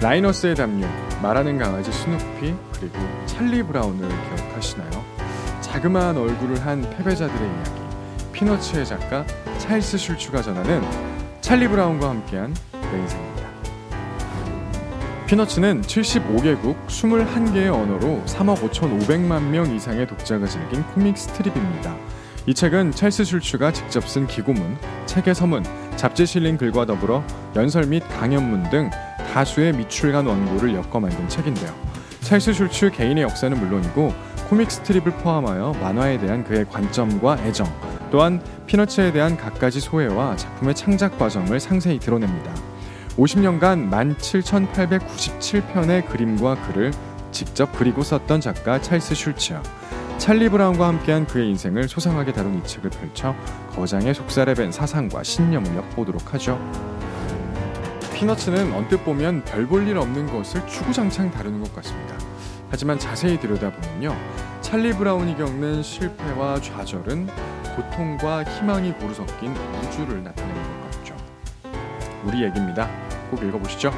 라이너스의 담요, 말하는 강아지 스누피, 그리고 찰리 브라운을 기억하시나요? 자그마한 얼굴을 한 패배자들의 이야기. 피너츠의 작가 찰스 슐츠가 전하는 찰리 브라운과 함께한 내 인생입니다. 피너츠는 75개국 21개의 언어로 3억 5천5백만 명 이상의 독자가 즐긴 comic strip입니다. 이 책은 찰스 슐츠가 직접 쓴 기고문, 책의 서문, 잡지 실린 글과 더불어 연설 및 강연문 등 다수의 미출간 원고를 엮어 만든 책인데요. 찰스 슐츠 개인의 역사는 물론이고 코믹 스트립을 포함하여 만화에 대한 그의 관점과 애정, 또한 피너츠에 대한 갖가지 소회와 작품의 창작 과정을 상세히 드러냅니다. 50년간 17,897편의 그림과 글을 직접 그리고 썼던 작가 찰스 슐츠. 찰리 브라운과 함께한 그의 인생을 소상하게 다룬 이 책을 펼쳐 거장의 속살에 밴 사상과 신념을 엿보도록 하죠. 피너츠는 언뜻 보면 별 볼 일 없는 것을 주구장창 다루는 것 같습니다. 하지만 자세히 들여다보면요. 찰리 브라운이 겪는 실패와 좌절은 고통과 희망이 고루 섞인 우주를 나타내는 것 같죠. 우리 얘기입니다. 꼭 읽어보시죠.